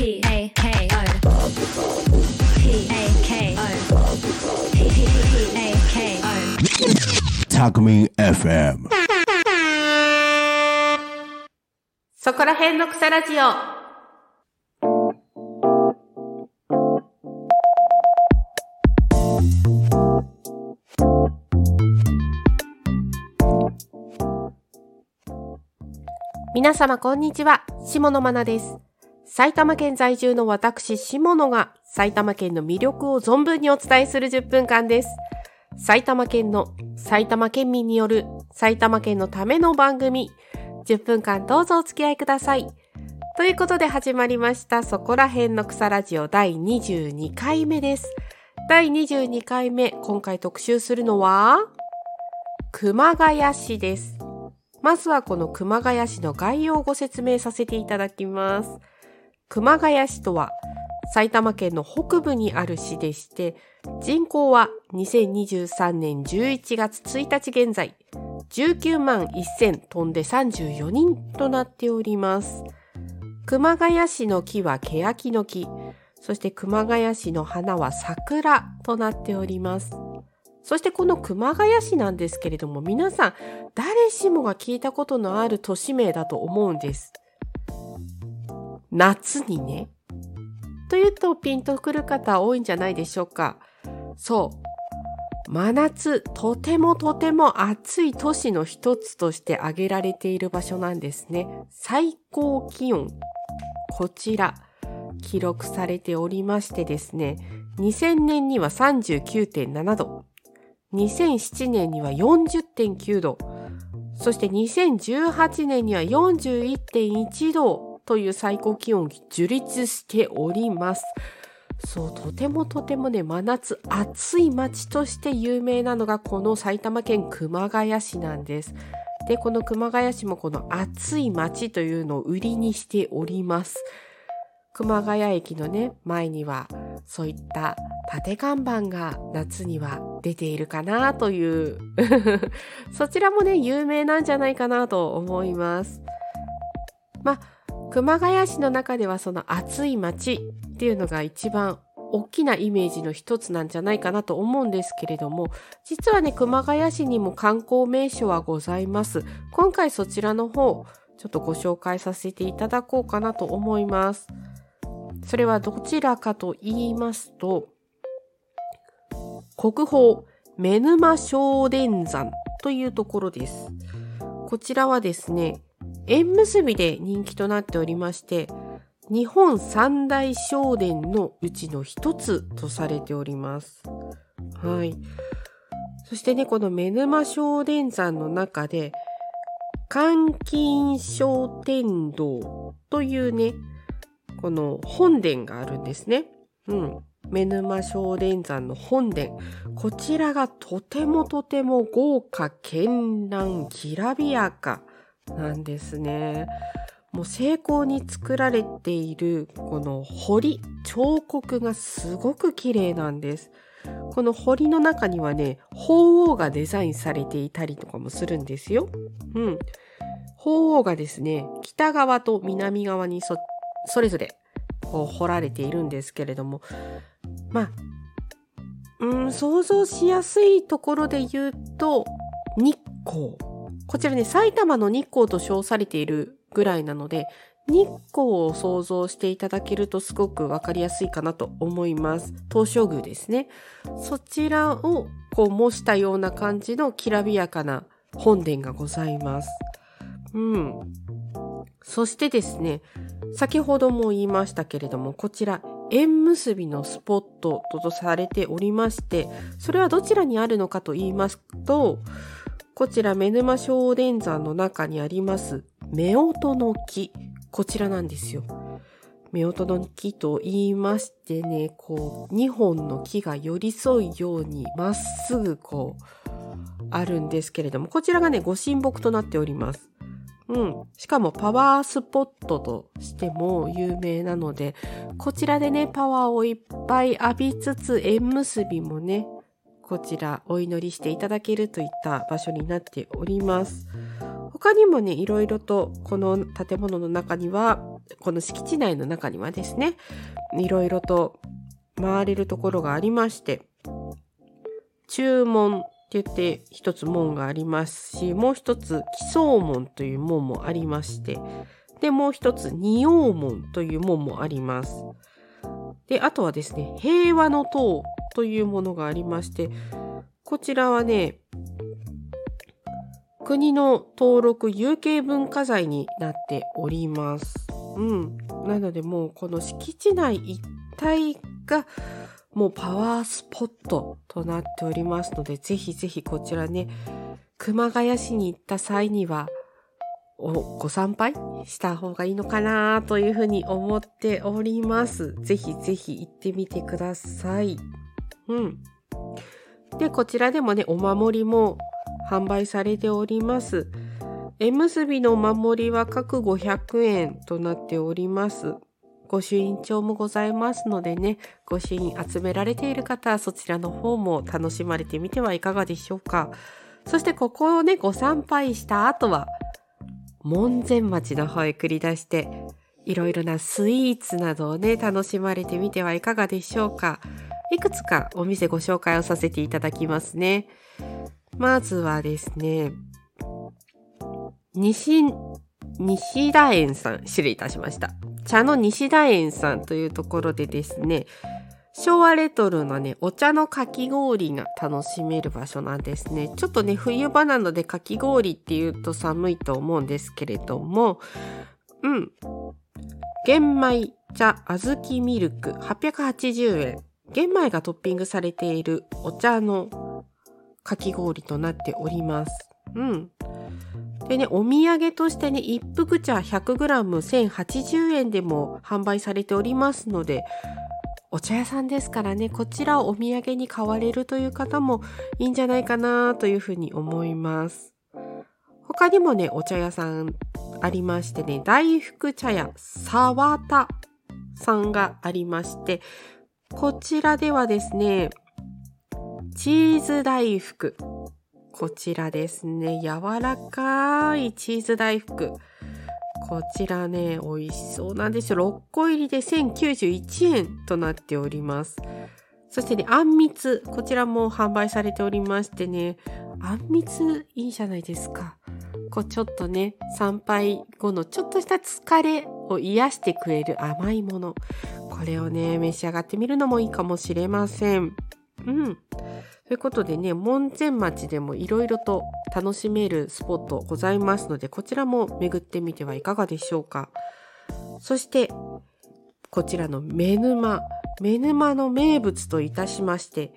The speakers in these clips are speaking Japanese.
P A K O P A K O P A K ン FM そこら辺の草ラジオ。皆様こんにちは、下野真奈です。埼玉県在住の私、下野が埼玉県の魅力を存分にお伝えする10分間です。埼玉県の埼玉県民による埼玉県のための番組、10分間どうぞお付き合いください。ということで始まりました、そこら辺の草ラジオ第22回目です。第22回目、今回特集するのは、熊谷市です。まずはこの熊谷市の概要をご説明させていただきます。熊谷市とは埼玉県の北部にある市でして、人口は2023年11月1日現在、19万1000飛んで34人となっております。熊谷市の木は欅の木、そして熊谷市の花は桜となっております。そしてこの熊谷市なんですけれども、皆さん、誰しもが聞いたことのある都市名だと思うんです。夏にね。というとピンとくる方多いんじゃないでしょうか。そう。真夏、とてもとても暑い都市の一つとして挙げられている場所なんですね。最高気温。こちら、記録されておりましてですね、2000年には39.7度。2007年には40.9度、そして2018年には41.1度という最高気温を樹立しております。そう、とてもとてもね、真夏暑い街として有名なのがこの埼玉県熊谷市なんです。で、この熊谷市もこの暑い街というのを売りにしております。熊谷駅のね、前にはそういった縦看板が夏には出ているかなという そちらもね、有名なんじゃないかなと思います。まあ、熊谷市の中ではその暑い街っていうのが一番大きなイメージの一つなんじゃないかなと思うんですけれども、実はね、熊谷市にも観光名所はございます。今回そちらの方、ちょっとご紹介させていただこうかなと思います。それはどちらかと言いますと、国宝目沼正殿山というところです。こちらはですね、縁結びで人気となっておりまして、日本三大正殿のうちの一つとされております。はい。そしてね、この目沼正殿山の中で、監禁商天堂というね、この本殿があるんですね。うん。目沼正殿山の本殿。こちらがとてもとても豪華絢爛きらびやかなんですね。もう精巧に作られているこの彫彫刻がすごく綺麗なんです。この彫の中にはね、鳳凰がデザインされていたりとかもするんですよ。うん。鳳凰がですね、北側と南側にそそれぞれこう彫られているんですけれども、まあ、うん、想像しやすいところで言うと、日光。こちらね、埼玉の日光と称されているぐらいなので、日光を想像していただけるとすごくわかりやすいかなと思います。東照宮ですね。そちらをこう模したような感じのきらびやかな本殿がございます。うん。そしてですね、先ほども言いましたけれども、こちら、縁結びのスポットとされておりまして、それはどちらにあるのかと言いますと、こちら、目沼正殿山の中にあります、夫婦の木。こちらなんですよ。夫婦の木と言いましてね、こう、2本の木が寄り添うように、まっすぐこう、あるんですけれども、こちらがね、ご神木となっております。うん。しかもパワースポットとしても有名なので、こちらでね、パワーをいっぱい浴びつつ、縁結びもね、こちらお祈りしていただけるといった場所になっております。他にもね、いろいろとこの建物の中にはこの敷地内の中にはですね、いろいろと回れるところがありまして、注文って言って一つ門がありますし、もう一つ奇想門という門もありまして、で、もう一つ仁王門という門もあります。で、あとはですね、平和の塔というものがありまして、こちらはね、国の登録有形文化財になっております。うん。なのでもうこの敷地内一帯がもうパワースポットとなっておりますので、ぜひぜひこちらね、熊谷市に行った際には、ご参拝した方がいいのかなというふうに思っております。ぜひぜひ行ってみてください。うん。で、こちらでもね、お守りも販売されております。縁結びのお守りは各500円となっております。御朱印帳もございますのでね、御朱印集められている方はそちらの方も楽しまれてみてはいかがでしょうか。そしてここをね、ご参拝した後は、門前町の方へ繰り出して、いろいろなスイーツなどをね、楽しまれてみてはいかがでしょうか。いくつかお店ご紹介をさせていただきますね。まずはですね、西、西田園さん、失礼いたしました。茶の西田園さんというところでですね、昭和レトロなね、お茶のかき氷が楽しめる場所なんですね。ちょっとね、冬場なのでかき氷って言うと寒いと思うんですけれども、うん。玄米茶小豆ミルク880円。玄米がトッピングされているお茶のかき氷となっております。うん。でね、お土産としてね、一服茶 100g1080 円でも販売されておりますので、お茶屋さんですからね、こちらをお土産に買われるという方もいいんじゃないかなというふうに思います。他にもね、お茶屋さんありましてね、大福茶屋沢田さんがありまして、こちらではですね、チーズ大福、こちらですね。柔らかいチーズ大福。こちらね、美味しそうなんですよ。6個入りで1091円となっております。そしてね、あんみつ。こちらも販売されておりましてね、あんみついいじゃないですか。こうちょっとね、参拝後のちょっとした疲れを癒してくれる甘いもの。これをね、召し上がってみるのもいいかもしれません。うん。ということでね、門前町でもいろいろと楽しめるスポットございますので、こちらも巡ってみてはいかがでしょうか。そして、こちらの目沼。目沼の名物といたしまして、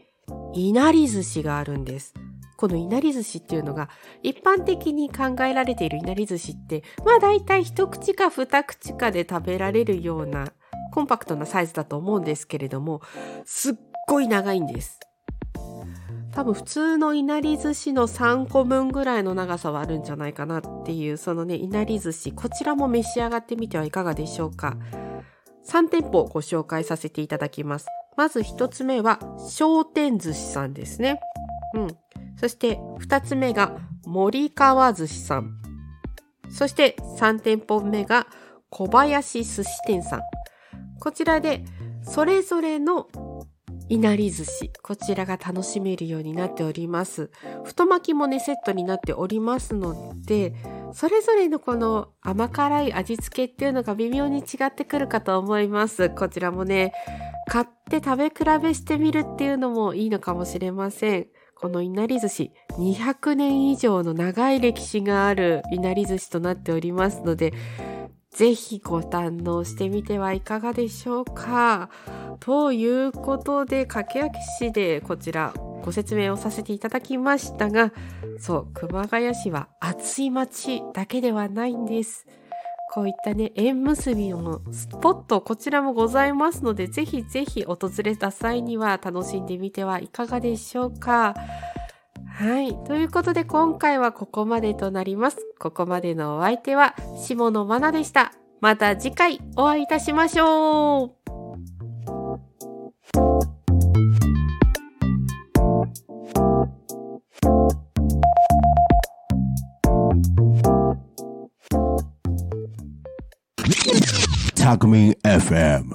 いなり寿司があるんです。このいなり寿司っていうのが、一般的に考えられているいなり寿司って、まあ大体一口か二口かで食べられるようなコンパクトなサイズだと思うんですけれども、すっごい長いんです。多分普通のいなり寿司の3個分ぐらいの長さはあるんじゃないかなっていうそのねいなり寿司こちらも召し上がってみてはいかがでしょうか。3店舗ご紹介させていただきます。まず1つ目は商店寿司さんですね。うん。そして2つ目が森川寿司さん。そして3店舗目が小林寿司店さん。こちらでそれぞれのいなり寿司。こちらが楽しめるようになっております。太巻きもね、セットになっておりますので、それぞれのこの甘辛い味付けっていうのが微妙に違ってくるかと思います。こちらもね、買って食べ比べしてみるっていうのもいいのかもしれません。このいなり寿司、200年以上の長い歴史があるいなり寿司となっておりますので、ぜひご堪能してみてはいかがでしょうか。ということで、駆け足市でこちらご説明をさせていただきましたが、そう、熊谷市は暑い町だけではないんです。こういったね、縁結びのスポット、こちらもございますので、ぜひぜひ訪れた際には楽しんでみてはいかがでしょうか。はい。ということで今回はここまでとなります。ここまでのお相手は下野愛菜でした。また次回お会いいたしましょう。タクミン FM